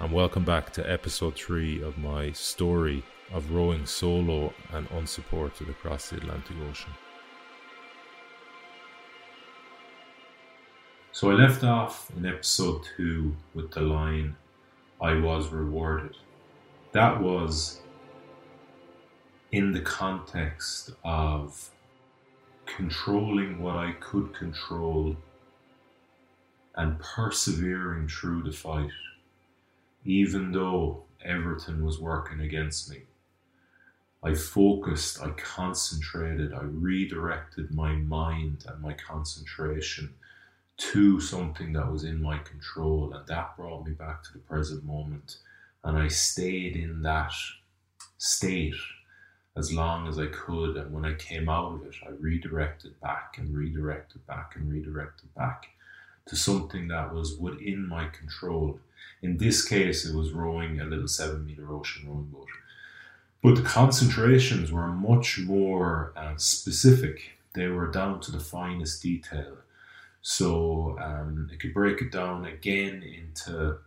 and welcome back to episode 3 of my story of rowing solo and unsupported across the Atlantic Ocean. So I left off in episode 2 with the line, I was rewarded. That was in the context of controlling what I could control and persevering through the fight, even though everything was working against me. I focused, I concentrated, I redirected my mind and my concentration to something that was in my control, and that brought me back to the present moment. And I stayed in that state as long as I could. And when I came out of it, I redirected back and redirected back and redirected back to something that was within my control. In this case, it was rowing a little seven meter ocean rowing boat. But the concentrations were much more uh, specific. They were down to the finest detail. So um, it could break it down again into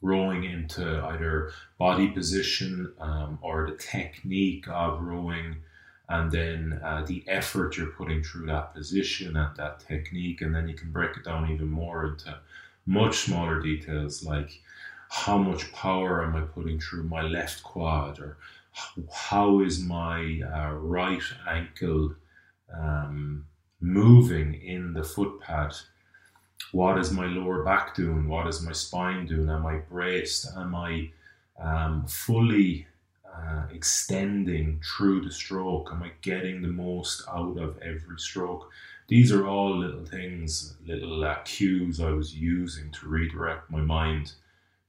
rowing into either body position um, or the technique of rowing and then uh, the effort you're putting through that position and that technique, and then you can break it down even more into much smaller details like how much power am I putting through my left quad, or how is my uh, right ankle um, moving in the footpad? What is my lower back doing? What is my spine doing? Am I braced? Am I um, fully uh, extending through the stroke? Am I getting the most out of every stroke? These are all little things, little uh, cues I was using to redirect my mind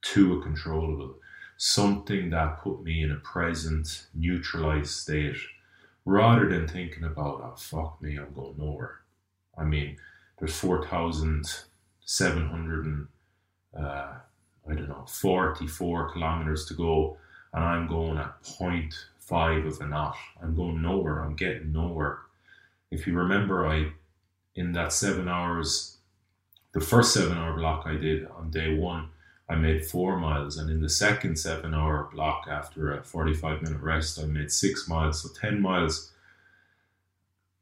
to a controllable, something that put me in a present, neutralized state, rather than thinking about, oh, fuck me, I'm going nowhere. I mean, there's 4,700 and, uh, I don't know, 44 kilometers to go and I'm going at 0.5 of a knot. I'm going nowhere. I'm getting nowhere. If you remember, I in that seven hours, the first seven hour block I did on day one, I made four miles, and in the second seven hour block after a 45 minute rest, I made six miles, so 10 miles.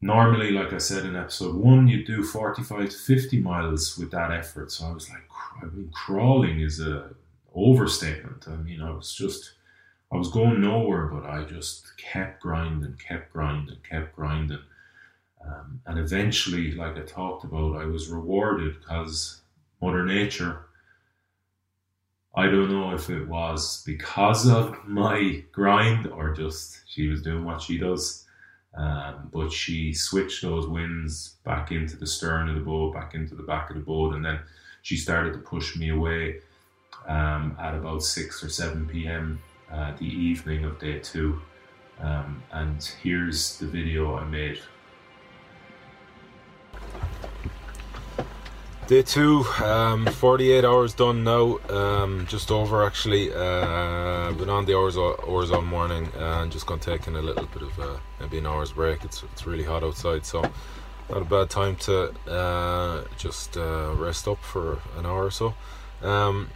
Normally, like I said in episode one, you do 45 to 50 miles with that effort. So I was like, I mean, crawling is a overstatement. I mean, I was just I was going nowhere, but I just kept grinding, kept grinding, kept grinding. Um, and eventually, like I talked about, I was rewarded because Mother Nature, I don't know if it was because of my grind or just she was doing what she does. Um, but she switched those winds back into the stern of the boat, back into the back of the boat, and then she started to push me away um, at about 6 or 7 p.m. Uh, the evening of day two. Um, and here's the video I made. Day two, um, 48 hours done now, um, just over actually. Uh, been on the hours hours all morning and just gonna take in a little bit of uh, maybe an hour's break. It's it's really hot outside, so not a bad time to uh, just uh, rest up for an hour or so. Um,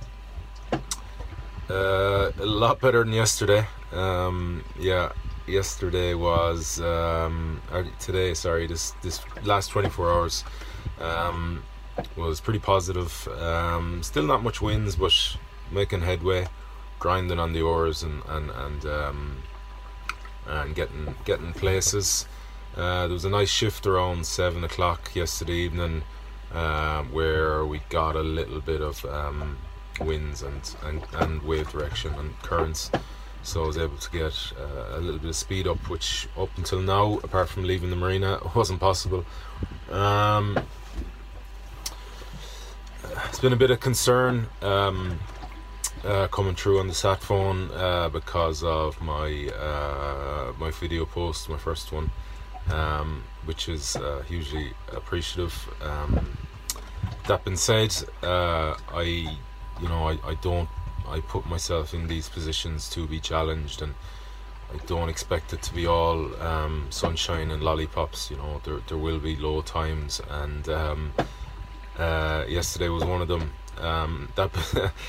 uh, a lot better than yesterday. Um, yeah, yesterday was um, today. Sorry, this this last 24 hours. Um, was pretty positive. Um, still not much wins, but making headway, grinding on the oars and and and um, and getting getting places. Uh, there was a nice shift around seven o'clock yesterday evening, uh, where we got a little bit of um, winds and, and and wave direction and currents. So I was able to get uh, a little bit of speed up, which up until now, apart from leaving the marina, wasn't possible. Um, it's been a bit of concern um, uh, coming through on the sat phone uh, because of my uh, my video post, my first one, um, which is uh, hugely appreciative. Um, that being said, uh, I you know I, I don't I put myself in these positions to be challenged and. I don't expect it to be all um, sunshine and lollipops. You know, there there will be low times, and um, uh, yesterday was one of them. Um, that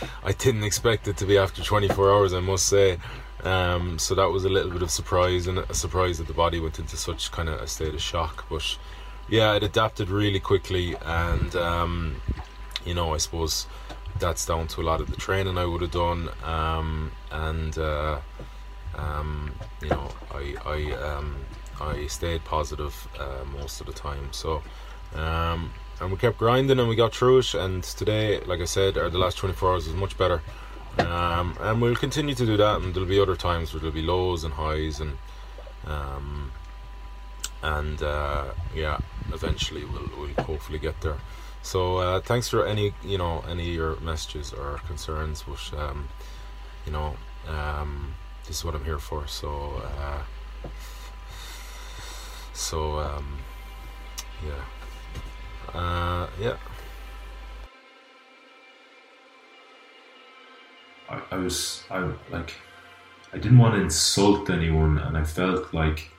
I didn't expect it to be after 24 hours, I must say. Um, so that was a little bit of surprise and a surprise that the body went into such kind of a state of shock. But yeah, it adapted really quickly, and um, you know, I suppose that's down to a lot of the training I would have done, um, and uh, um, you know, I I um, I stayed positive uh, most of the time. So um, and we kept grinding and we got through it. And today, like I said, or the last 24 hours was much better. Um, and we'll continue to do that. And there'll be other times where there'll be lows and highs, and um, and uh, yeah, eventually we'll we'll hopefully get there. So uh, thanks for any you know any of your messages or concerns. Which um, you know um, this is what I'm here for. So uh, so um, yeah. Uh, yeah. I, I was I like I didn't want to insult anyone, and I felt like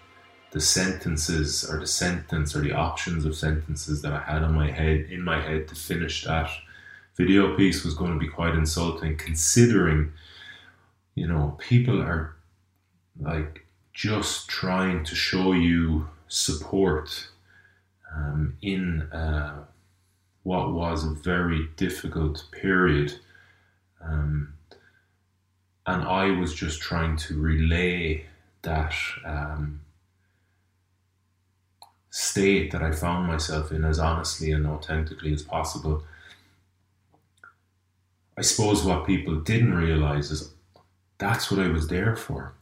the sentences or the sentence or the options of sentences that I had on my head in my head to finish that video piece was going to be quite insulting, considering you know people are like just trying to show you support um, in uh, what was a very difficult period. Um, and I was just trying to relay that um, state that I found myself in as honestly and authentically as possible. I suppose what people didn't realize is that's what I was there for.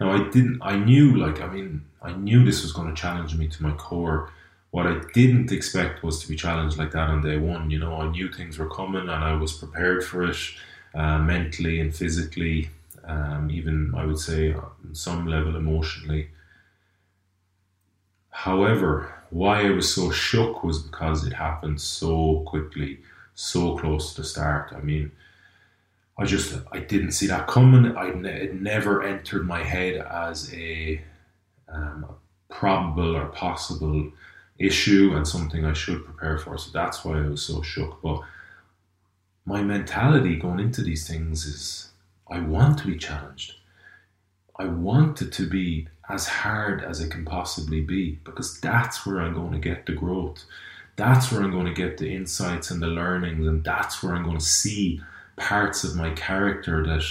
Now I didn't I knew like I mean I knew this was going to challenge me to my core what I didn't expect was to be challenged like that on day one. You know, I knew things were coming and I was prepared for it uh, mentally and physically, um, even I would say on some level emotionally. However, why I was so shook was because it happened so quickly, so close to the start. I mean, I just I didn't see that coming. I it never entered my head as a, um, a probable or possible issue and something I should prepare for. So that's why I was so shook. But my mentality going into these things is I want to be challenged. I want it to be as hard as it can possibly be because that's where I'm going to get the growth. That's where I'm going to get the insights and the learnings, and that's where I'm going to see parts of my character that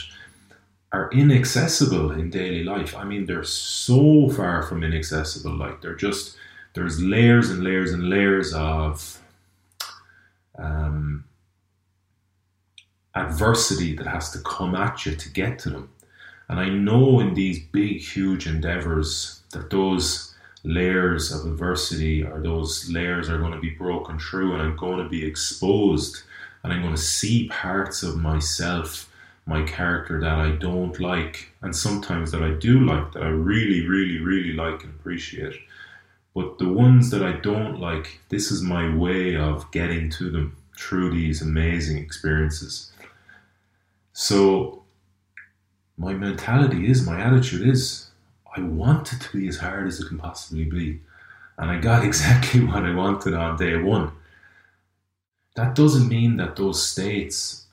are inaccessible in daily life. I mean, they're so far from inaccessible. Like they're just there's layers and layers and layers of um, adversity that has to come at you to get to them. And I know in these big, huge endeavors that those layers of adversity or those layers are going to be broken through and I'm going to be exposed and I'm going to see parts of myself, my character that I don't like, and sometimes that I do like, that I really, really, really like and appreciate. But the ones that I don't like, this is my way of getting to them through these amazing experiences. So, my mentality is, my attitude is, I want it to be as hard as it can possibly be. And I got exactly what I wanted on day one. That doesn't mean that those states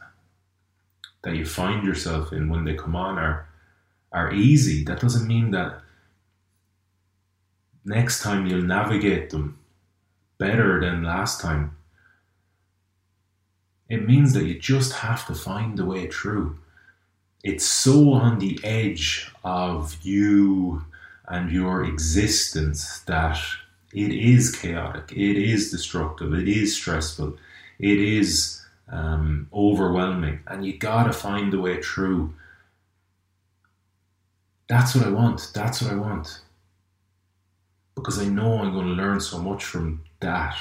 that you find yourself in when they come on are are easy. That doesn't mean that next time you'll navigate them better than last time. It means that you just have to find a way through. It's so on the edge of you and your existence that it is chaotic, it is destructive, it is stressful, it is um, overwhelming, and you gotta find a way through. That's what I want. That's what I want. Because I know I'm going to learn so much from that,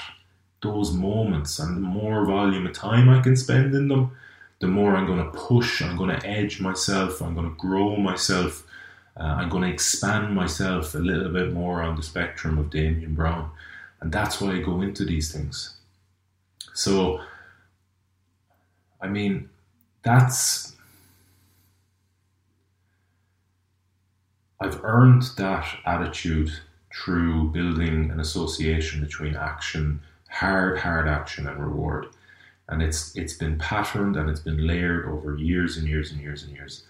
those moments, and the more volume of time I can spend in them, the more I'm going to push, I'm going to edge myself, I'm going to grow myself, uh, I'm going to expand myself a little bit more on the spectrum of Damien Brown. And that's why I go into these things. So, I mean, that's. I've earned that attitude through building an association between action, hard, hard action, and reward. And it's it's been patterned and it's been layered over years and years and years and years.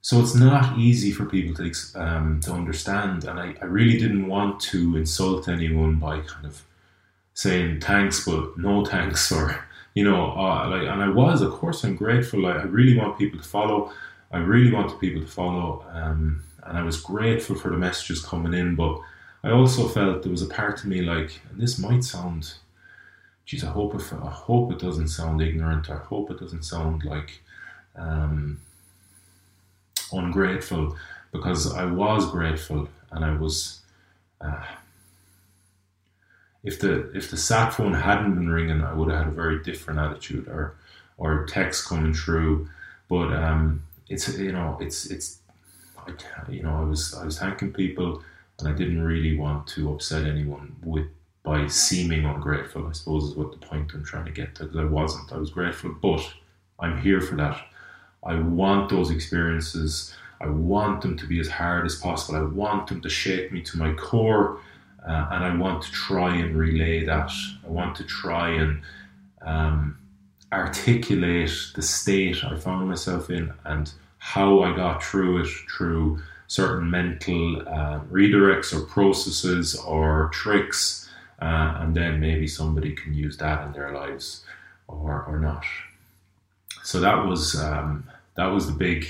So it's not easy for people to um, to understand. And I, I really didn't want to insult anyone by kind of saying thanks but no thanks or you know uh, like and I was of course I'm grateful I, I, really want people to follow I really want people to follow um, and I was grateful for the messages coming in but I also felt there was a part of me like and this might sound geez I hope if, I hope it doesn't sound ignorant I hope it doesn't sound like um, ungrateful because I was grateful and I was uh, if the if the sat phone hadn't been ringing, I would have had a very different attitude or or text coming through. But um, it's you know it's it's I, you know I was I was thanking people and I didn't really want to upset anyone with by seeming ungrateful. I suppose is what the point I'm trying to get to. Because I wasn't. I was grateful, but I'm here for that. I want those experiences. I want them to be as hard as possible. I want them to shake me to my core uh, and I want to try and relay that. I want to try and um, articulate the state I found myself in and how I got through it through certain mental uh, redirects or processes or tricks, uh, and then maybe somebody can use that in their lives or, or not. So that was um, that was the big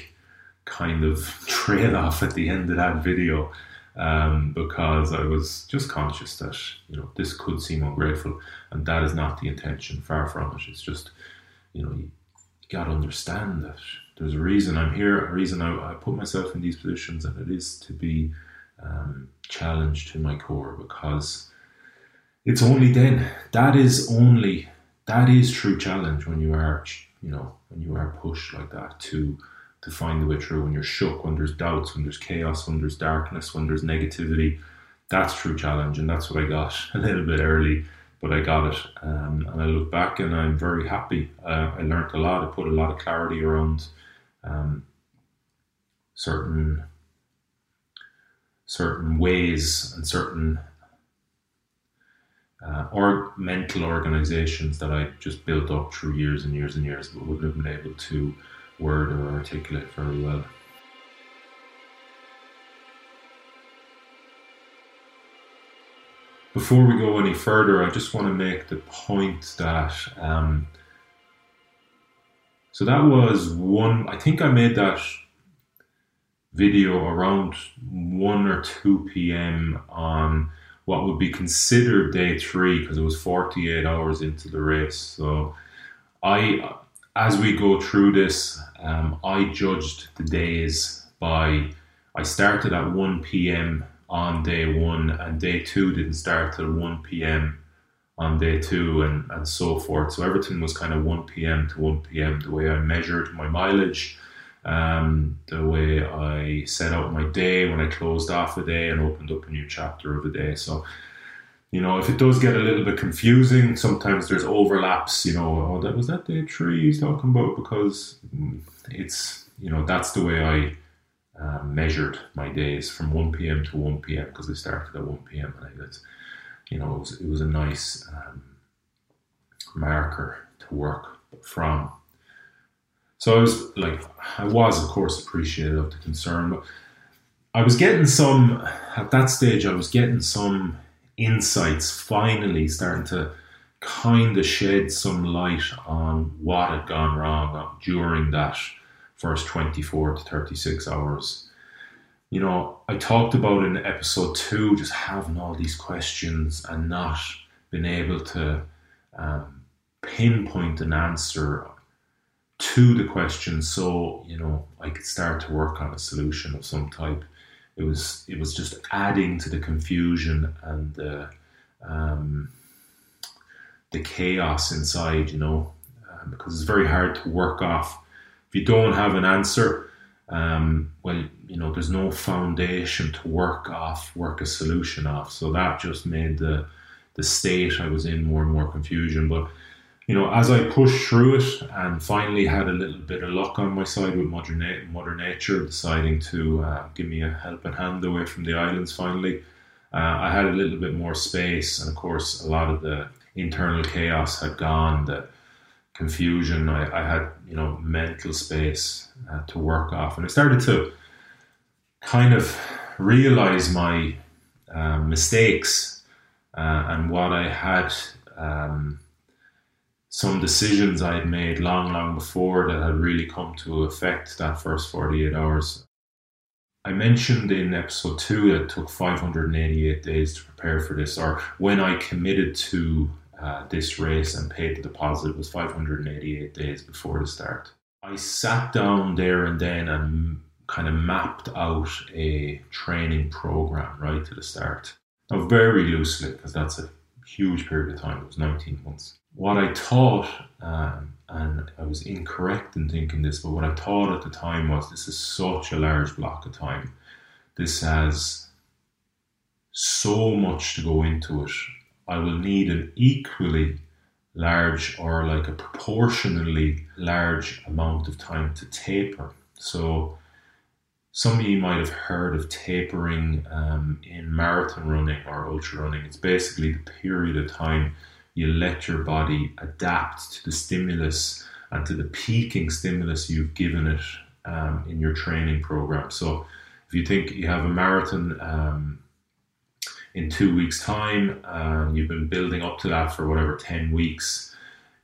kind of trade off at the end of that video um, because I was just conscious that you know this could seem ungrateful, and that is not the intention. Far from it. It's just you know you got to understand that there's a reason I'm here, a reason I, I, put myself in these positions, and it is to be um, challenged to my core because it's only then that is only that is true challenge when you are you know when you are pushed like that to to find the way through when you're shook, when there's doubts, when there's chaos, when there's darkness, when there's negativity. That's true challenge, and that's what I got a little bit early, but I got it. Um, and I look back and I'm very happy. Uh, I learned a lot. I put a lot of clarity around um, certain certain ways and certain uh, or mental organizations that I just built up through years and years and years, but wouldn't have been able to word or articulate very well. Before we go any further, I just want to make the point that um, so that was one. I think I made that video around 1 or 2 p.m. on what would be considered day three because it was 48 hours into the race. So I as we go through this, um, I judged the days by I started at 1 p.m. on day one, and day two didn't start till 1 p.m. on day two, and, and so forth. So everything was kind of 1 p.m. to 1 p.m. The way I measured my mileage, um, the way I set out my day when I closed off a day and opened up a new chapter of a day. So, you know, if it does get a little bit confusing, sometimes there's overlaps. You know, oh, that was that day three he's talking about because it's you know that's the way I uh, measured my days from 1 p.m. to 1 p.m. because I started at 1 p.m. and I was, you know, it was, it was a nice um, marker to work from. So I was like, I was of course appreciative of the concern, but I was getting some at that stage. I was getting some insights finally starting to kind of shed some light on what had gone wrong during that first 24 to 36 hours. You know, I talked about in episode two just having all these questions and not being able to um, pinpoint an answer to the question so you know I could start to work on a solution of some type. It was it was just adding to the confusion and the um, the chaos inside, you know, um, because it's very hard to work off if you don't have an answer, um, well, you know, there's no foundation to work off, work a solution off. So that just made the the state I was in more and more confusion. But you know, as I pushed through it and finally had a little bit of luck on my side with Mother, Na- Mother Nature deciding to uh, give me a helping hand away from the islands finally, uh, I had a little bit more space. And of course, a lot of the internal chaos had gone. the confusion. I, I had, you know, mental space uh, to work off. And I started to kind of realize my uh, mistakes uh, and what I had, um, some decisions I had made long, long before that had really come to affect that first 48 hours. I mentioned in episode two that it took 588 days to prepare for this, or when I committed to uh, this race and paid the deposit was 588 days before the start. I sat down there and then and kind of mapped out a training program right to the start. Now, very loosely, because that's a huge period of time, it was 19 months. What I thought, um, and I was incorrect in thinking this, but what I thought at the time was this is such a large block of time. This has so much to go into it I will need an equally large or like a proportionally large amount of time to taper. So, some of you might have heard of tapering um, in marathon running or ultra running. It's basically the period of time you let your body adapt to the stimulus and to the peaking stimulus you've given it um, in your training program. So, if you think you have a marathon um, in two weeks' time. Um, you've been building up to that for whatever 10 weeks.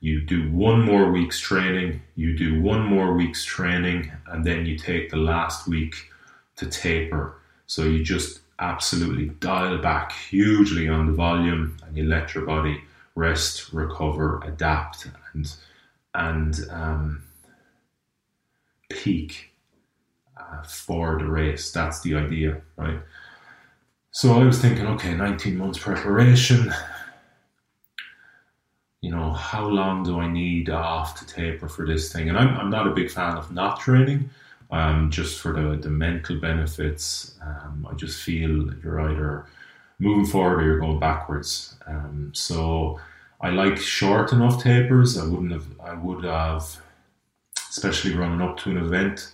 You do one more week's training, you do one more week's training, and then you take the last week to taper. So you just absolutely dial back hugely on the volume and you let your body rest, recover, adapt, and and um, peak uh, for the race. That's the idea, right? So I was thinking, okay, 19 months preparation. You know, how long do I need off to taper for this thing? And I'm, I'm not a big fan of not training, um, just for the, the mental benefits. Um, I just feel you're either moving forward or you're going backwards. Um, so I like short enough tapers. I wouldn't have, I would have, especially running up to an event,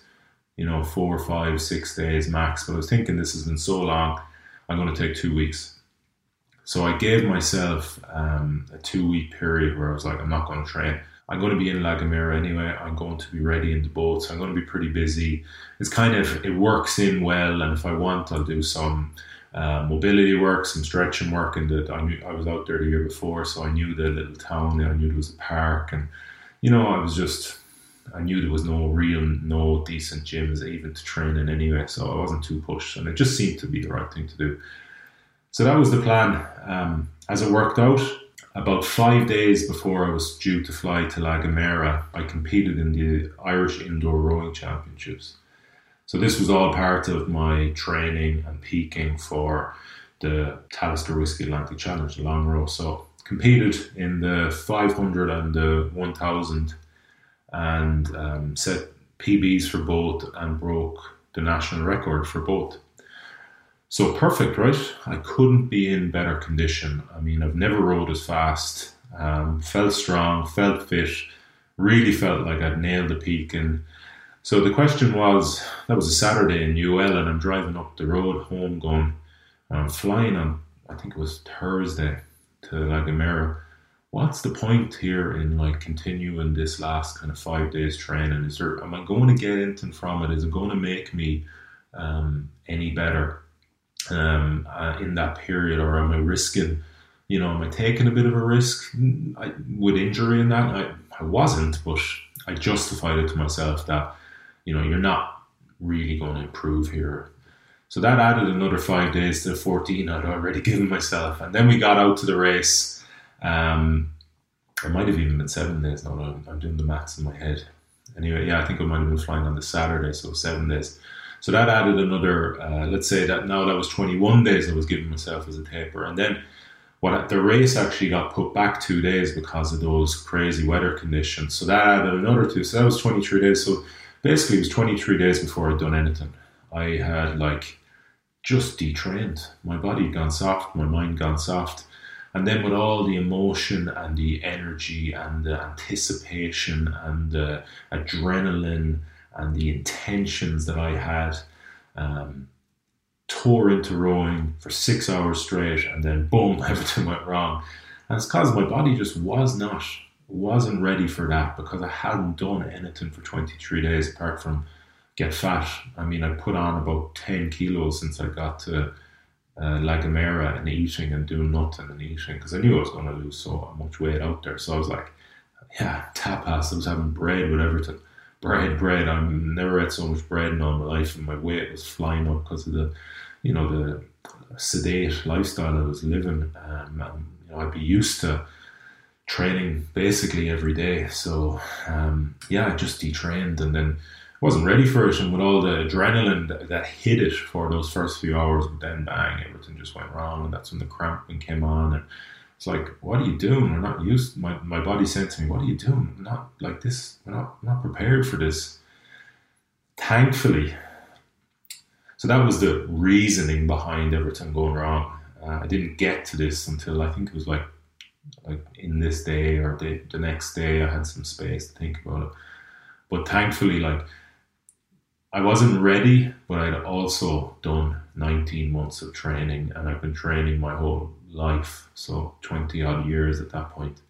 you know, four, five, six days max. But I was thinking this has been so long I'm going to take two weeks. So I gave myself um, a two week period where I was like, I'm not going to train. I'm going to be in La Gomera anyway. I'm going to be ready in the boats. I'm going to be pretty busy. It's kind of, it works in well. And if I want, I'll do some uh, mobility work, some stretching work. And that I knew I was out there the year before, so I knew the little town. I knew there was a park, and you know, I was just I knew there was no real, no decent gyms even to train in anyway, so I wasn't too pushed, and it just seemed to be the right thing to do. So that was the plan. Um, as it worked out, about five days before I was due to fly to La Gomera, I competed in the Irish Indoor Rowing Championships. So this was all part of my training and peaking for the Talisker Whisky Atlantic Challenge, the long row. So competed in the 500 and the 1000 and um, set PBs for both and broke the national record for both. So perfect, right? I couldn't be in better condition. I mean, I've never rode as fast, um, felt strong, felt fit, really felt like I'd nailed the peak. And so the question was that was a Saturday in UL, and I'm driving up the road home going, I'm flying on, I think it was Thursday to La Gomera. What's the point here in like continuing this last kind of five days training? Is there am I going to get anything from it? Is it going to make me um, any better um, uh, in that period, or am I risking? You know, am I taking a bit of a risk I, with injury in that? I, I wasn't, but I justified it to myself that you know you're not really going to improve here. So that added another five days to the 14 I'd already given myself. And then we got out to the race. Um, it might have even been seven days No, I'm, I'm doing the maths in my head. Anyway, yeah, I think I might have been flying on the Saturday, so seven days. So that added another, uh, let's say that now that was 21 days I was giving myself as a taper. And then what the race actually got put back two days because of those crazy weather conditions. So that added another two. So that was 23 days. So basically, it was 23 days before I'd done anything. I had like just detrained. My body gone soft, my mind gone soft. And then with all the emotion and the energy and the anticipation and the adrenaline and the intentions that I had, um, tore into rowing for six hours straight, and then boom, everything went wrong. And it's because my body just was not, wasn't ready for that because I hadn't done anything for 23 days apart from get fat. I mean, I put on about 10 kilos since I got to uh, La Gomera and eating and doing nothing and eating because I knew I was going to lose so much weight out there. So I was like, yeah, tapas. I was having bread with everything. Bread, bread. I've never had so much bread in all my life, and my weight was flying up because of the, you know, the sedate lifestyle I was living. Um, you know, I'd be used to training basically every day. So um, yeah, I just detrained and then wasn't ready for it, and with all the adrenaline that, that, hit it for those first few hours, but then bang, everything just went wrong, and that's when the cramping came on, and it's like, what are you doing? We're not used. My my body said to me, "What are you doing? We're not like this. We're not we're not prepared for this." Thankfully, so that was the reasoning behind everything going wrong. Uh, I didn't get to this until I think it was like like in this day or the, the next day. I had some space to think about it, but thankfully, like I wasn't ready, but I'd also done 19 months of training and I've been training my whole life, so 20 odd years at that point.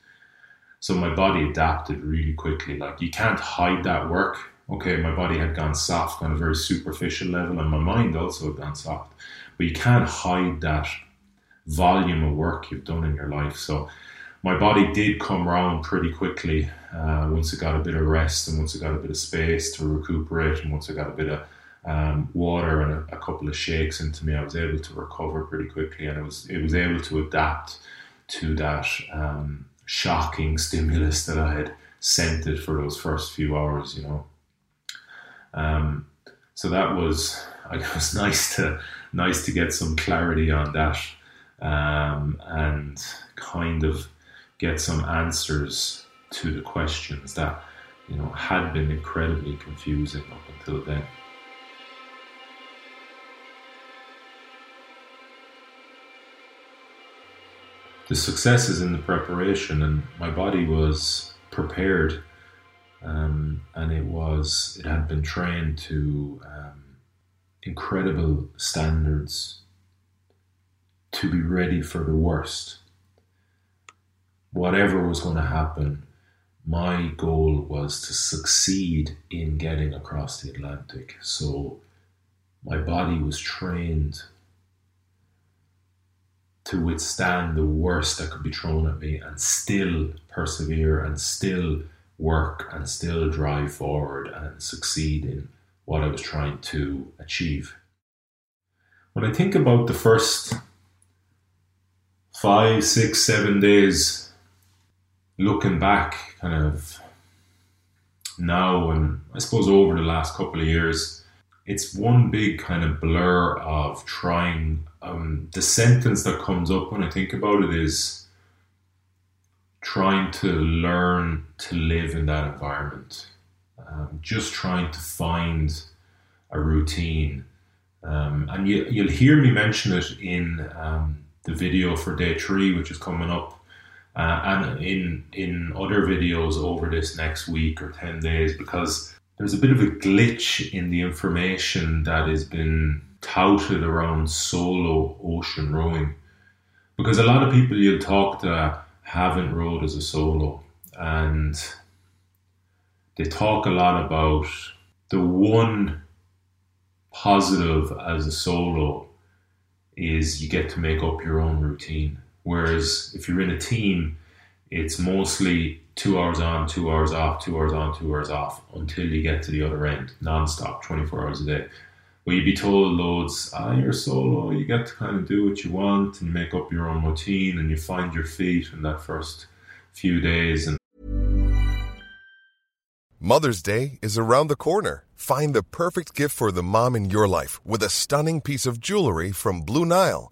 So my body adapted really quickly. Like you can't hide that work. Okay, my body had gone soft on a very superficial level, and my mind also had gone soft. But you can't hide that volume of work you've done in your life. So my body did come around pretty quickly uh, once it got a bit of rest and once it got a bit of space to recuperate and once it got a bit of um, water and a, a, couple of shakes into me, I was able to recover pretty quickly and it was it was able to adapt to that um, shocking stimulus that I had scented for those first few hours, you know. Um, so that was it was nice to nice to get some clarity on that um, and kind of get some answers to the questions that you know had been incredibly confusing up until then. The successes in the preparation, and my body was prepared, um, and it was it had been trained to um, incredible standards to be ready for the worst whatever was going to happen, my goal was to succeed in getting across the Atlantic. So my body was trained to withstand the worst that could be thrown at me and still persevere and still work and still drive forward and succeed in what I was trying to achieve. When I think about the first five, six, seven days looking back, kind of now and I suppose over the last couple of years, it's one big kind of blur of trying. Um, the sentence that comes up when I think about it is trying to learn to live in that environment. Um, just trying to find a routine. Um, and you, you'll hear me mention it in um, the video for day three, which is coming up, uh, and in in other videos over this next week or ten days, because there's a bit of a glitch in the information that has been touted around solo ocean rowing. Because a lot of people you'll talk to haven't rowed as a solo, and they talk a lot about the one positive as a solo is you get to make up your own routine. Whereas if you're in a team, it's mostly two hours on, two hours off, two hours on, two hours off until you get to the other end, non-stop, 24 hours a day. But you'd be told loads, ah, you're solo, you get to kind of do what you want and make up your own routine and you find your feet in that first few days. And Mother's Day is around the corner. Find the perfect gift for the mom in your life with a stunning piece of jewelry from Blue Nile.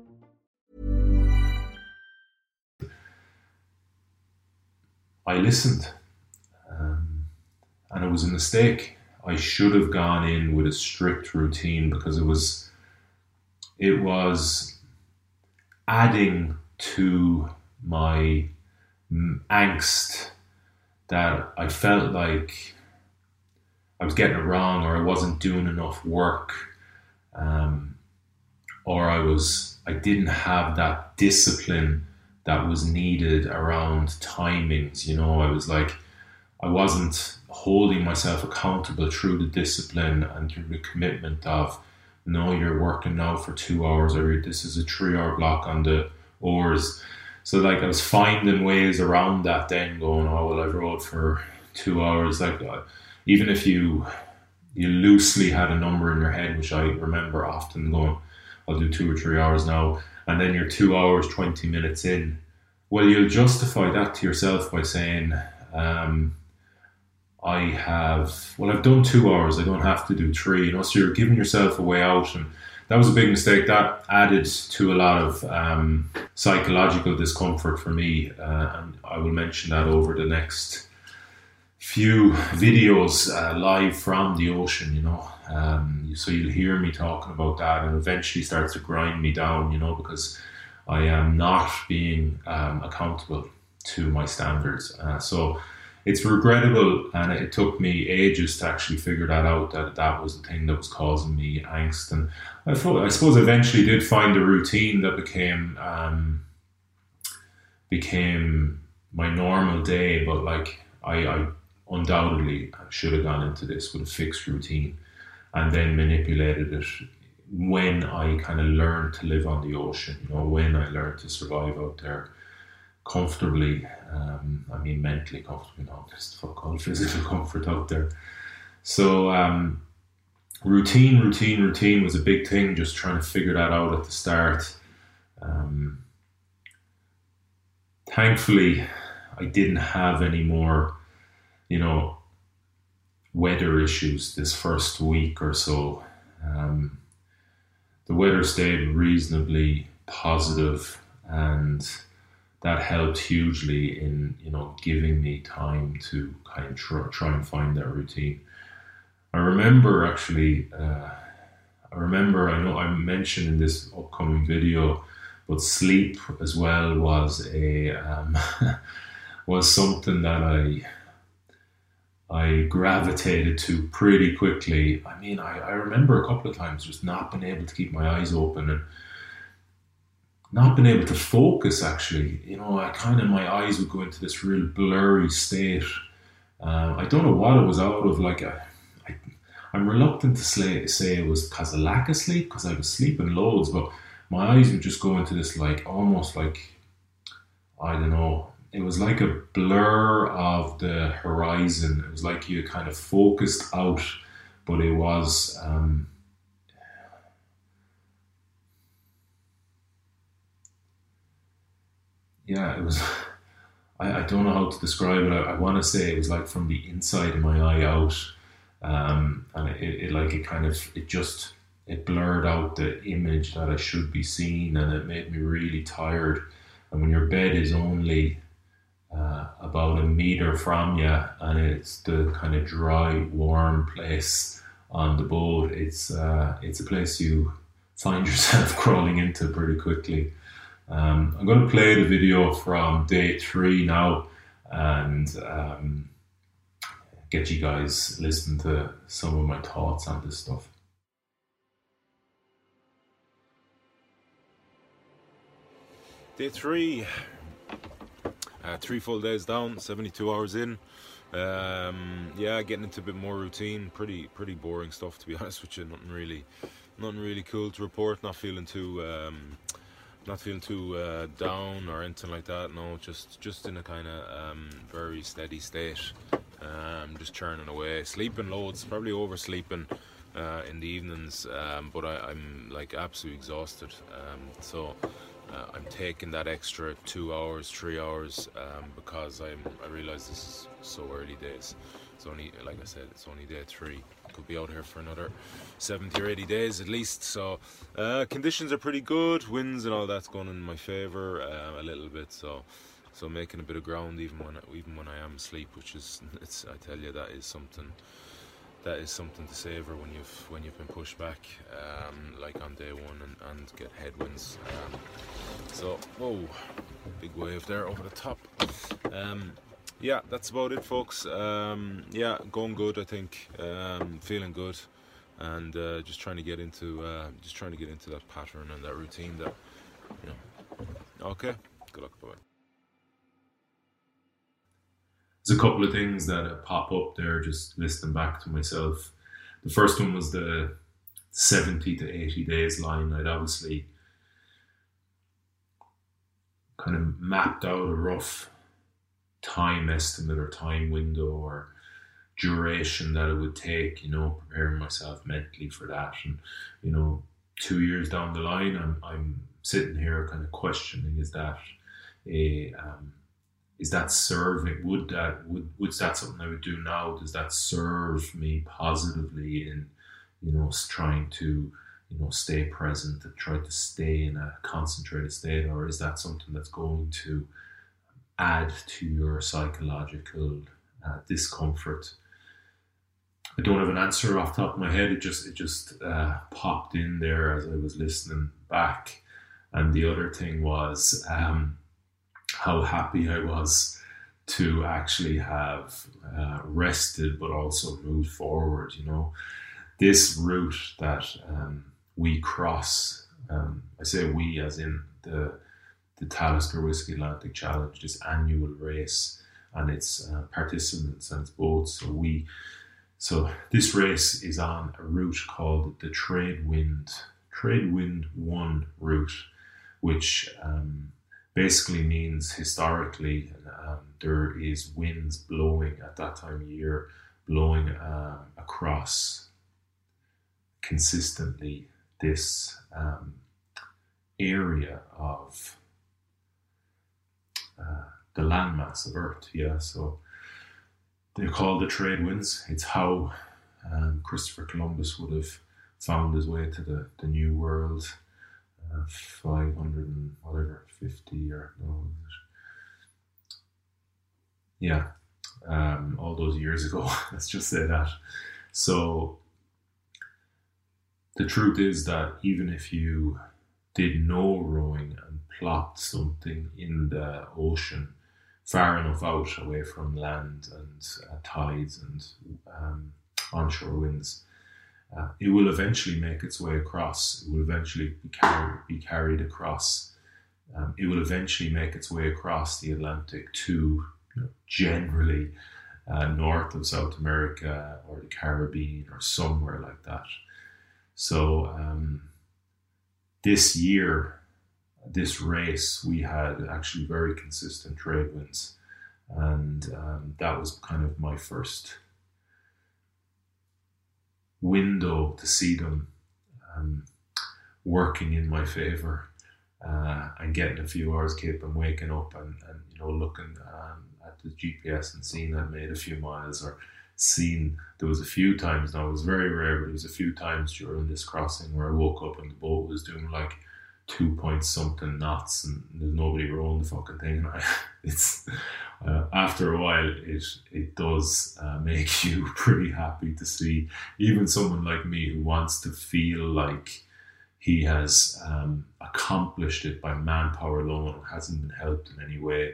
I listened. Um, and it was a mistake. I should have gone in with a strict routine because it was it was adding to my angst that I felt like I was getting it wrong or I wasn't doing enough work um, or I was I didn't have that discipline that was needed around timings you know? I was like I wasn't holding myself accountable through the discipline and through the commitment of no you're working now for two hours or this is a three hour block on the oars. So like I was finding ways around that then going oh well I've rowed for two hours. Like uh, even if you you loosely had a number in your head which I remember often going I'll do two or three hours now and then you're two hours 20 minutes in well you'll justify that to yourself by saying um, I have well, I've done two hours. I don't have to do three. You know, so you're giving yourself a way out, and that was a big mistake. That added to a lot of um, psychological discomfort for me, uh, and I will mention that over the next few videos uh, live from the ocean. You know, um, so you'll hear me talking about that, and eventually starts to grind me down. You know, because I am not being um, accountable to my standards. Uh, so it's regrettable, and it took me ages to actually figure that out that that was the thing that was causing me angst. And I, thought, I suppose eventually did find a routine that became um, became my normal day. But like I, I undoubtedly should have gone into this with a fixed routine, and then manipulated it when I kind of learned to live on the ocean. You know, when I learned to survive out there comfortably. Um, I mean, mentally comfortably, not just fuck all physical comfort out there. So, um, routine, routine, routine was a big thing, just trying to figure that out at the start. Um, thankfully, I didn't have any more, you know, weather issues this first week or so. Um, the weather stayed reasonably positive and that helped hugely in you know giving me time to kind of try, try and find that routine. I remember actually, uh, I remember I know I mentioned in this upcoming video, but sleep as well was a um, was something that I I gravitated to pretty quickly. I mean, I, I remember a couple of times just not being able to keep my eyes open and not being able to focus. Actually, you know, I kind of my eyes would go into this real blurry state. Um, I don't know what it was out of. Like, I, I, I'm reluctant to say, say it was because of lack of sleep, because I was sleeping loads, but my eyes would just go into this like almost like I don't know. It was like a blur of the horizon. It was like you kind of focused out, but it was um, yeah, it was. I, I don't know how to describe it. I, I want to say it was like from the inside of my eye out, um, and it, it, like it kind of it just it blurred out the image that I should be seeing, and it made me really tired. And when your bed is only uh, about a meter from you, and it's the kind of dry, warm place on the boat, it's uh, it's a place you find yourself crawling into pretty quickly. Um, I'm going to play the video from day three now, and um, get you guys listen to some of my thoughts on this stuff. Day three, uh, three full days down, 72 hours in. Um, yeah, getting into a bit more routine. Pretty, pretty boring stuff to be honest with you. Nothing really, nothing really cool to report. Not feeling too, um, not feeling too uh, down or anything like that. No, just, just in a kind of um, very steady state. Um, just churning away, sleeping loads, probably oversleeping uh, in the evenings. Um, but I, am like absolutely exhausted. Um, so uh, I'm taking that extra two hours, three hours um, because I'm, I realize this is so early days. It's only, like I said, it's only day three. Could be out here for another 70 or 80 days at least. So uh, conditions are pretty good. Winds and all that's going in my favour uh, a little bit. So so making a bit of ground even when even when I am asleep, which is it's I tell you that is something that is something to savor when you've when you've been pushed back, um, like on day one, and, and get headwinds. Um, so, whoa, big wave there over the top. Um, yeah, that's about it, folks. Um, yeah, going good. I think um, feeling good, and uh, just trying to get into uh, just trying to get into that pattern and that routine. That you know. Okay. Good luck. Bye. A couple of things that pop up there just listening back to myself. The first one was the 70 to 80 days line. I'd obviously kind of mapped out a rough time estimate or time window or duration that it would take, you know, preparing myself mentally for that. And, you know, two years down the line, I'm, I'm sitting here kind of questioning is that a, um, is that serving would that would would that something I would do now? Does that serve me positively in you know trying to you know stay present and try to stay in a concentrated state, or is that something that's going to add to your psychological uh, discomfort? I don't have an answer off top of my head. It just it just uh, popped in there as I was listening back. And the other thing was. Um, how happy I was to actually have uh, rested but also moved forward. You know, this route that um, we cross, um, I say we as in the the Talisker Whisky Atlantic Challenge, this annual race, and its uh, participants and its boats. So we, so this race is on a route called the Trade Wind Trade Wind One route, which um, basically means historically um, there is winds blowing at that time of year, blowing uh, across consistently this um, area of uh, the landmass of Earth. Yeah, so they're called the trade winds. It's how um, Christopher Columbus would have found his way to the, the New World 500 and whatever 50 or no yeah um, all those years ago let's just say that. So the truth is that even if you did no rowing and plopped something in the ocean far enough out away from land and uh, tides and um, onshore winds, uh, it will eventually make its way across. It will eventually be carried, be carried across. Um, it will eventually make its way across the Atlantic to generally uh, north of South America or the Caribbean or somewhere like that. So um, this year, this race, we had actually very consistent trade winds, and um, that was kind of my first window to see them um, working in my favor uh, and getting a few hours keep and waking up and, and you know looking um, at the GPS and seeing I made a few miles or seen there was a few times now it was very rare but there was a few times during this crossing where I woke up and the boat was doing like two point something knots and there's nobody rowing the fucking thing and I, it's uh, after a while it it does uh, make you pretty happy to see even someone like me who wants to feel like he has um, accomplished it by manpower alone hasn't been helped in any way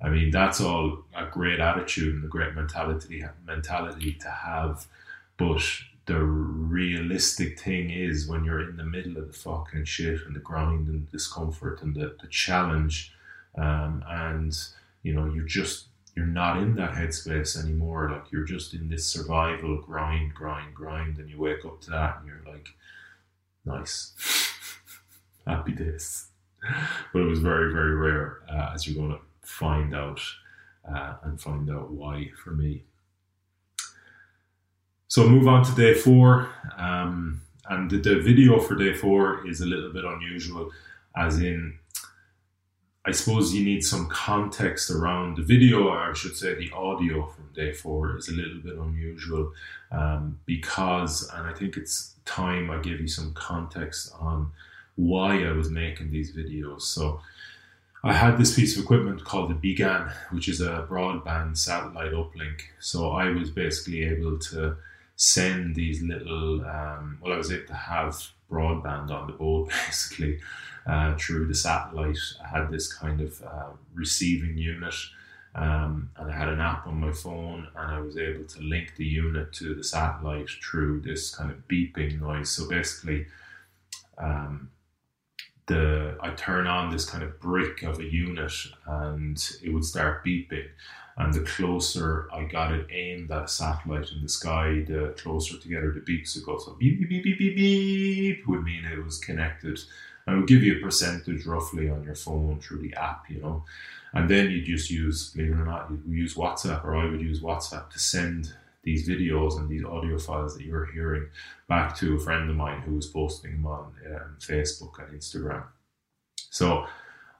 I mean, that's all a great attitude and a great mentality mentality to have. But the realistic thing is when you're in the middle of the fucking shit and the grind and discomfort and the, the challenge, um, and you know, you're just you're not in that headspace anymore. Like you're just in this survival grind, grind, grind, and you wake up to that and you're like, nice, happy days. But it was very, very rare, uh, as you're going to find out uh, and find out why for me. So move on to day four, um, and the, the video for day four is a little bit unusual, as in I suppose you need some context around the video, or I should say the audio from day four is a little bit unusual um, because, and I think it's time I give you some context on why I was making these videos. So, I had this piece of equipment called the BGAN, which is a broadband satellite uplink. So I was basically able to send these little, um, well, I was able to have broadband on the board basically uh, through the satellite. I had this kind of uh, receiving unit. Um, and I had an app on my phone, and I was able to link the unit to the satellite through this kind of beeping noise. So basically, um, the I turn on this kind of brick of a unit and it would start beeping. And the closer I got it aimed at a satellite in the sky, the closer together the beeps would go. So beep beep beep beep beep beep would mean it was connected. And it would give you a percentage roughly on your phone through the app, you know. And then you just use, believe it or not, you use WhatsApp, or I would use WhatsApp to send these videos and these audio files that you're hearing back to a friend of mine who was posting them on um, Facebook and Instagram. So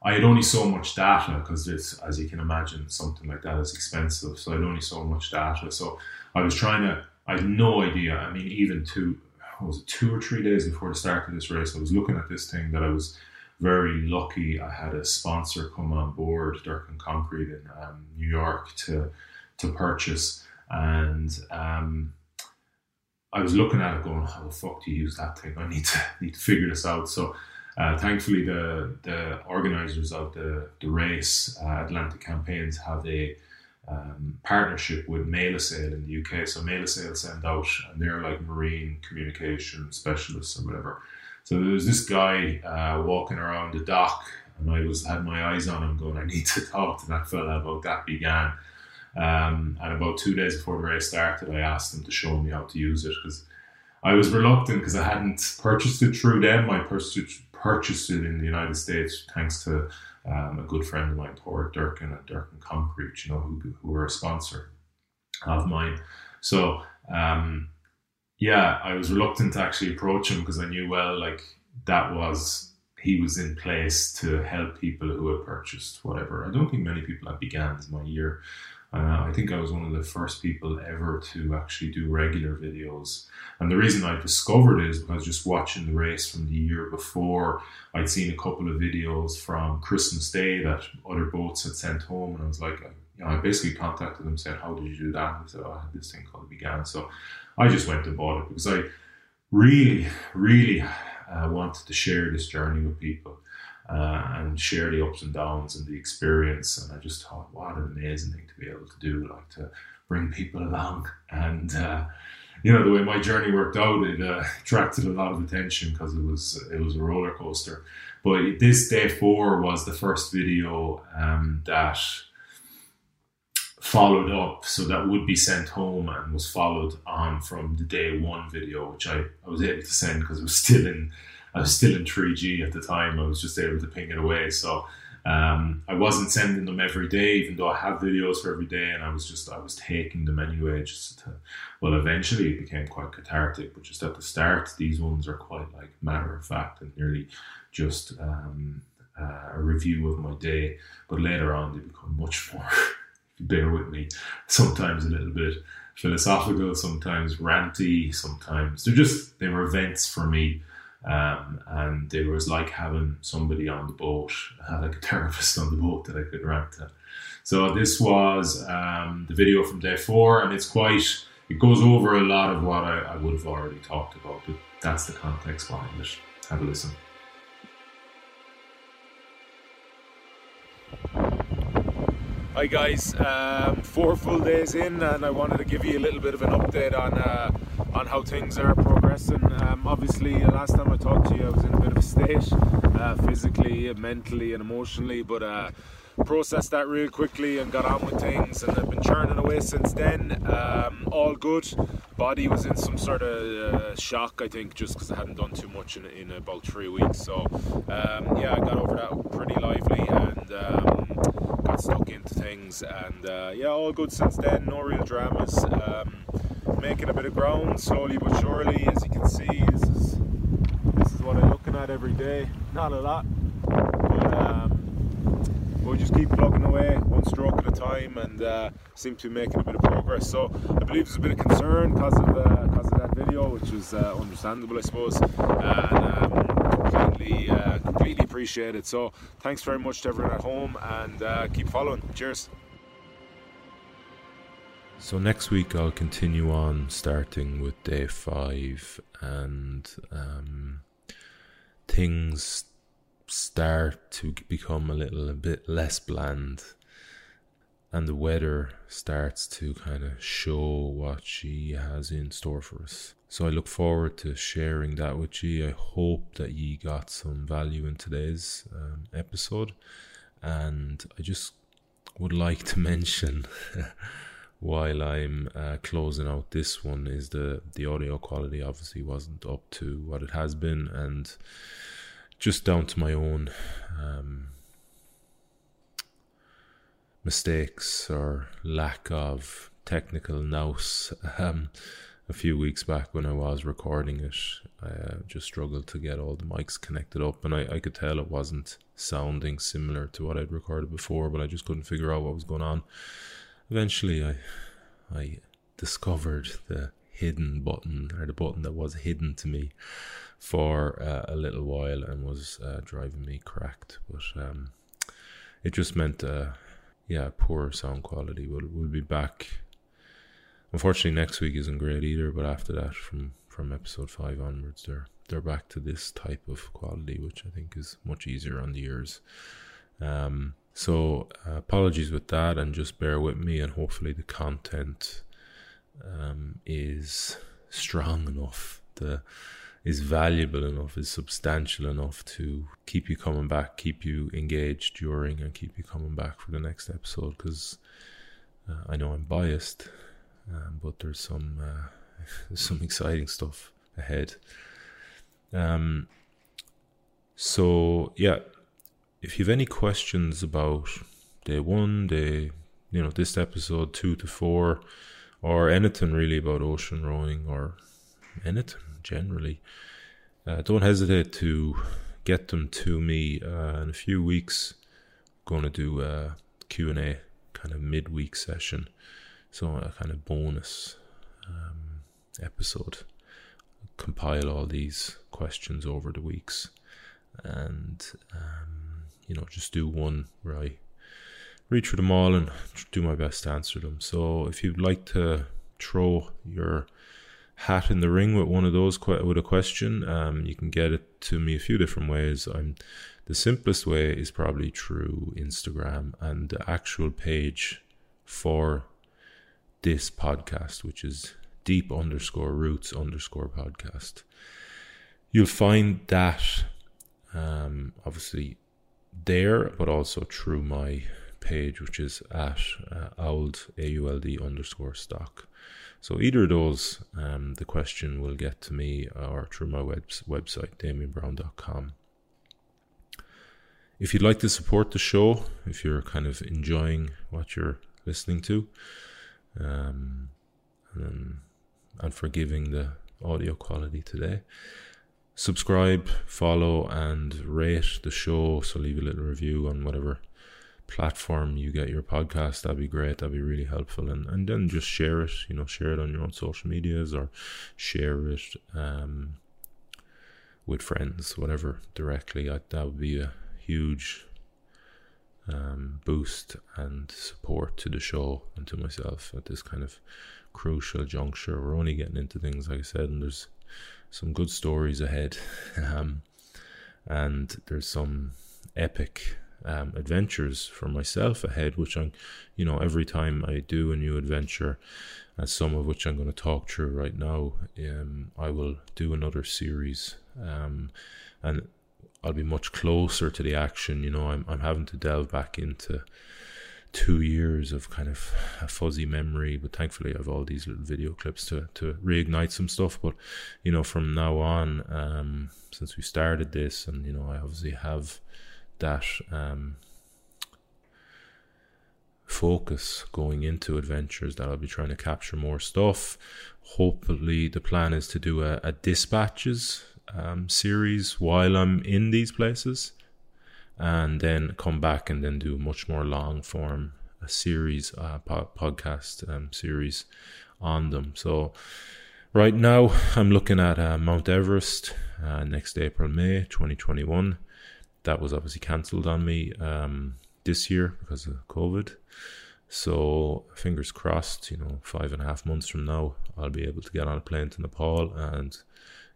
I had only so much data because it's, as you can imagine, something like that is expensive. So I had only so much data. So I was trying to, I had no idea. I mean, even two, was it two or three days before the start of this race, I was looking at this thing that I was very lucky. I had a sponsor come on board, Durkin Concrete in um, New York, to to purchase and um, I was looking at it going, how the fuck do you use that thing? I need to need to figure this out. So uh, thankfully, the the organisers of the the race, uh, Atlantic Campaigns, have a um, partnership with Mailasail in the UK. So Mailasail send out, and they're like marine communication specialists or whatever. So there was this guy uh, walking around the dock, and I was had my eyes on him, going, I need to talk to that fella about that BGAN." Um, and about two days before the race started, I asked him to show me how to use it because I was reluctant because I hadn't purchased it through them. I purchased it in the United States thanks to um, a good friend of mine, Tor Durkin at Durkin Concrete, you know, who, who were a sponsor of mine. So, um, yeah, I was reluctant to actually approach him because I knew, well, like that was he was in place to help people who had purchased whatever. I don't think many people had BGAN my year uh, I think I was one of the first people ever to actually do regular videos. And the reason I discovered it is because just watching the race from the year before, I'd seen a couple of videos from Christmas Day that other boats had sent home. And I was like, you know, I basically contacted them, said, How did you do that? And they said, Oh, I had this thing called BGAN. So I just went and bought it because I really, really uh, wanted to share this journey with people uh, and share the ups and downs and the experience. And I just thought, what an amazing thing to be able to do, like to bring people along. And uh, you know, the way my journey worked out, it uh, attracted a lot of attention because it was it was a roller coaster. But this day four was the first video um, that followed up, so that would be sent home and was followed on from the day one video, which I, I was able to send because it was still in I was still in 3G at the time. I was just able to ping it away. So um, I wasn't sending them every day, even though I have videos for every day, and I was just I was taking them anyway. Just to, well, eventually it became quite cathartic, but just at the start, these ones are quite like matter of fact and nearly just um, uh, a review of my day. But later on, they become much more. bear with me, sometimes a little bit philosophical, sometimes ranty, sometimes they're just they were events for me um, and it was like having somebody on the boat, uh, like a therapist on the boat that I could rant to. So this was um, the video from day four, and it's quite, it goes over a lot of what I, I would have already talked about, but that's the context behind it. Have a listen. Hi guys, um, four full days in, and I wanted to give you a little bit of an update on uh, on how things are progressing. Um, obviously, last time I talked to you, I was in a bit of a state, uh, physically, mentally, and emotionally, but uh, processed that real quickly and got on with things, and I've been churning away since then. Um, all good. Body was in some sort of uh, shock, I think, just because I hadn't done too much in, in about three weeks. So, um, yeah, I got over that pretty lively and um, got stuck into things, and uh, yeah, all good since then. No real dramas. Making a bit of ground slowly but surely. As you can see, this is this is what I'm looking at every day. Not a lot, but um, we'll just keep plugging away one stroke at a time, and uh, seem to be making a bit of progress. So I believe there's a bit of concern because of uh, of that video, which was uh, understandable, I suppose, and um, completely uh, completely appreciated. So thanks very much to everyone at home, and uh, keep following. Cheers. So next week I'll continue on starting with day five, and um, things start to become a little a bit less bland, and the weather starts to kind of show what she has in store for us. So I look forward to sharing that with you. I hope that you got some value in today's um, episode, and I just would like to mention. While I'm uh, closing out this one is the the audio quality obviously wasn't up to what it has been and just down to my own um, mistakes or lack of technical nous. Um, a few weeks back when I was recording it I uh, just struggled to get all the mics connected up and I, I could tell it wasn't sounding similar to what I'd recorded before but I just couldn't figure out what was going on eventually I I discovered the hidden button or the button that was hidden to me for uh, a little while and was uh, driving me cracked. But um, it just meant uh, yeah poor sound quality. We'll, we'll be back. Unfortunately next week isn't great either but after that from from episode 5 onwards they're they're back to this type of quality which i think is much easier on the ears. Um, so uh, apologies with that, and just bear with me, and hopefully the content um, is strong enough, the is valuable enough, is substantial enough to keep you coming back, keep you engaged during, and keep you coming back for the next episode. Because uh, I know I'm biased, um, but there's some uh, some exciting stuff ahead. Um. So yeah, if you have any questions about day one, day, you know, this episode two to four, or anything really about ocean rowing or anything generally, uh, don't hesitate to get them to me uh, in a few weeks. I'm going to do a Q&A kind of midweek session. So a kind of bonus um, episode. Compile all these questions over the weeks and um, you know, just do one where I read through them all and do my best to answer them. So if you'd like to throw your hat in the ring with one of those with a question, um, you can get it to me a few different ways. I'm the simplest way is probably through Instagram and the actual page for this podcast, which is deep underscore roots underscore podcast. You'll find that um, obviously there, but also through my page, which is at uh, auld, A-U-L-D underscore stock. So either of those, um, the question will get to me or through my web- website, damianbrowne.com. If you'd like to support the show, if you're kind of enjoying what you're listening to, um, and, and forgiving the audio quality today, subscribe, follow, and rate the show. So leave a little review on whatever platform you get your podcast. That'd be great. That'd be really helpful. And and then just share it. You know, share it on your own social medias or share it um, with friends, whatever. Directly, I, that would be a huge um, boost and support to the show and to myself at this kind of crucial juncture. We're only getting into things, like I said, and there's some good stories ahead. Um, and there's some epic um, adventures for myself ahead, which I'm, you know, every time I do a new adventure, and some of which I'm going to talk through right now, um, I will do another series. Um, and I'll be much closer to the action. You know, I'm I'm having to delve back into two years of kind of a fuzzy memory, but thankfully I have all these little video clips to to reignite some stuff. But you know, from now on, um, since we started this, and you know, I obviously have that um, focus going into adventures that I'll be trying to capture more stuff. Hopefully, the plan is to do a, a dispatches um, series while I'm in these places, and then come back and then do much more long form a series, uh, po- podcast um, series on them. So right now I'm looking at uh, Mount Everest uh, next April May 2021. That was obviously cancelled on me um, this year because of COVID. So fingers crossed, you know, five and a half months from now, I'll be able to get on a plane to Nepal and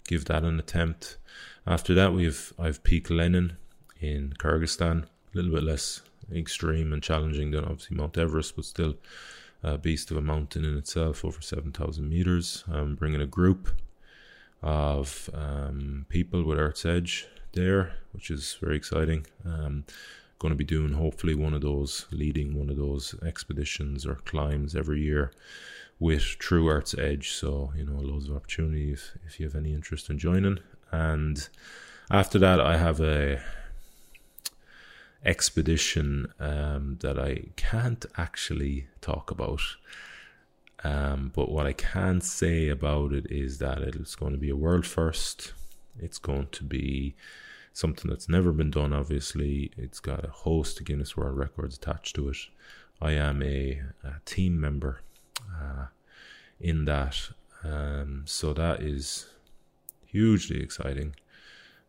give that an attempt. After that, we've I've Peak Lenin in Kyrgyzstan, a little bit less extreme and challenging than obviously Mount Everest, but still a beast of a mountain in itself, over seven thousand meters. I'm bringing a group of um, people with Earth's Edge there, which is very exciting. Um, going to be doing hopefully one of those, leading one of those expeditions or climbs every year with True Earth's Edge. So, you know, loads of opportunity if, if you have any interest in joining. And after that, I have a expedition um, that I can't actually talk about. Um, but what I can say about it is that it's going to be a world first. It's going to be something that's never been done, obviously. It's got a host of Guinness World Records attached to it. I am a, a team member uh, in that. Um, so that is hugely exciting.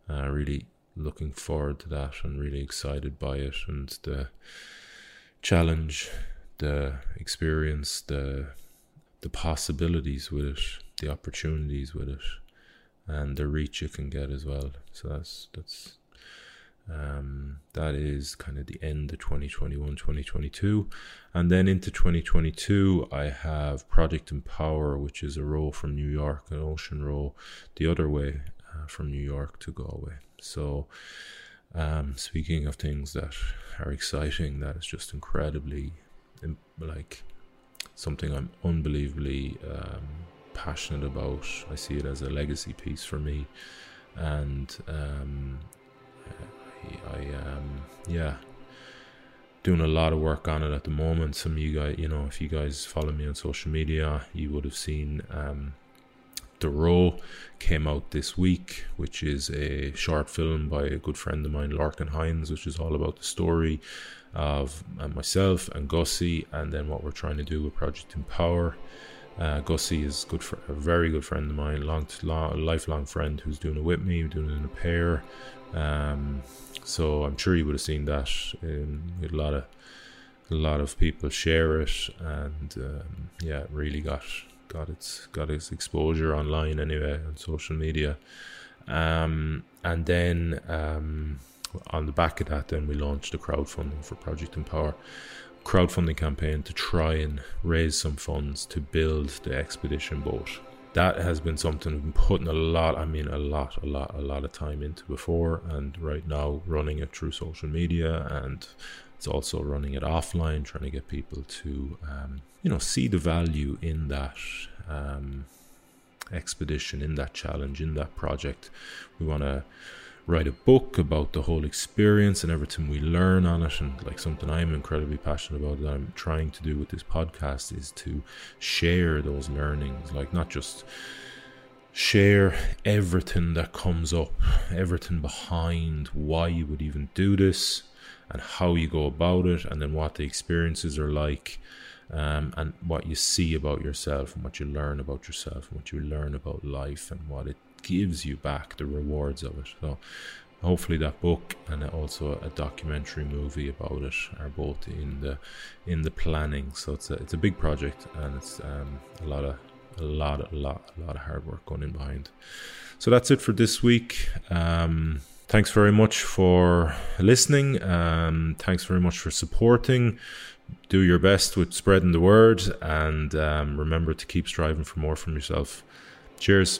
Uh, really looking forward to that and really excited by it and the challenge, the experience, the the possibilities with it, the opportunities with it, and the reach it can get as well. So that's that's um, that is kind of the end of 2021 2022 and then into 2022 i have project empower which is a row from new york an ocean row the other way uh, from new york to galway so um, speaking of things that are exciting that is just incredibly like something i'm unbelievably um, passionate about i see it as a legacy piece for me and um, I um yeah doing a lot of work on it at the moment. Some of you guys, you know, if you guys follow me on social media, you would have seen um, The Row came out this week, which is a short film by a good friend of mine, Larkin Hines, which is all about the story of uh, myself and Gussie, and then what we're trying to do with Project Empower. Uh, Gussie is good for a very good friend of mine, long, long lifelong friend who's doing it with me, doing it in a pair. Um, so I'm sure you would have seen that. Um, a lot of a lot of people share it, and um, yeah, it really got got its got its exposure online anyway on social media. Um, and then um, on the back of that, then we launched a crowdfunding for Project Empower crowdfunding campaign to try and raise some funds to build the expedition boat. That has been something we've been putting a lot, I mean, a lot, a lot, a lot of time into before, and right now running it through social media, and it's also running it offline, trying to get people to, um, you know, see the value in that. Um, expedition, in that challenge, in that project. We want to write a book about the whole experience and everything we learn on it. And like something I'm incredibly passionate about that I'm trying to do with this podcast is to share those learnings, like not just share everything that comes up, everything behind why you would even do this and how you go about it, and then what the experiences are like. Um, and what you see about yourself and what you learn about yourself and what you learn about life and what it gives you back the rewards of it. So hopefully that book and also a documentary movie about it are both in the in the planning. So it's a it's a big project and it's um, a lot of a lot a lot a lot of hard work going in behind. So that's it for this week. Um, thanks very much for listening. Um, thanks very much for supporting. Do your best with spreading the word and um, remember to keep striving for more from yourself. Cheers.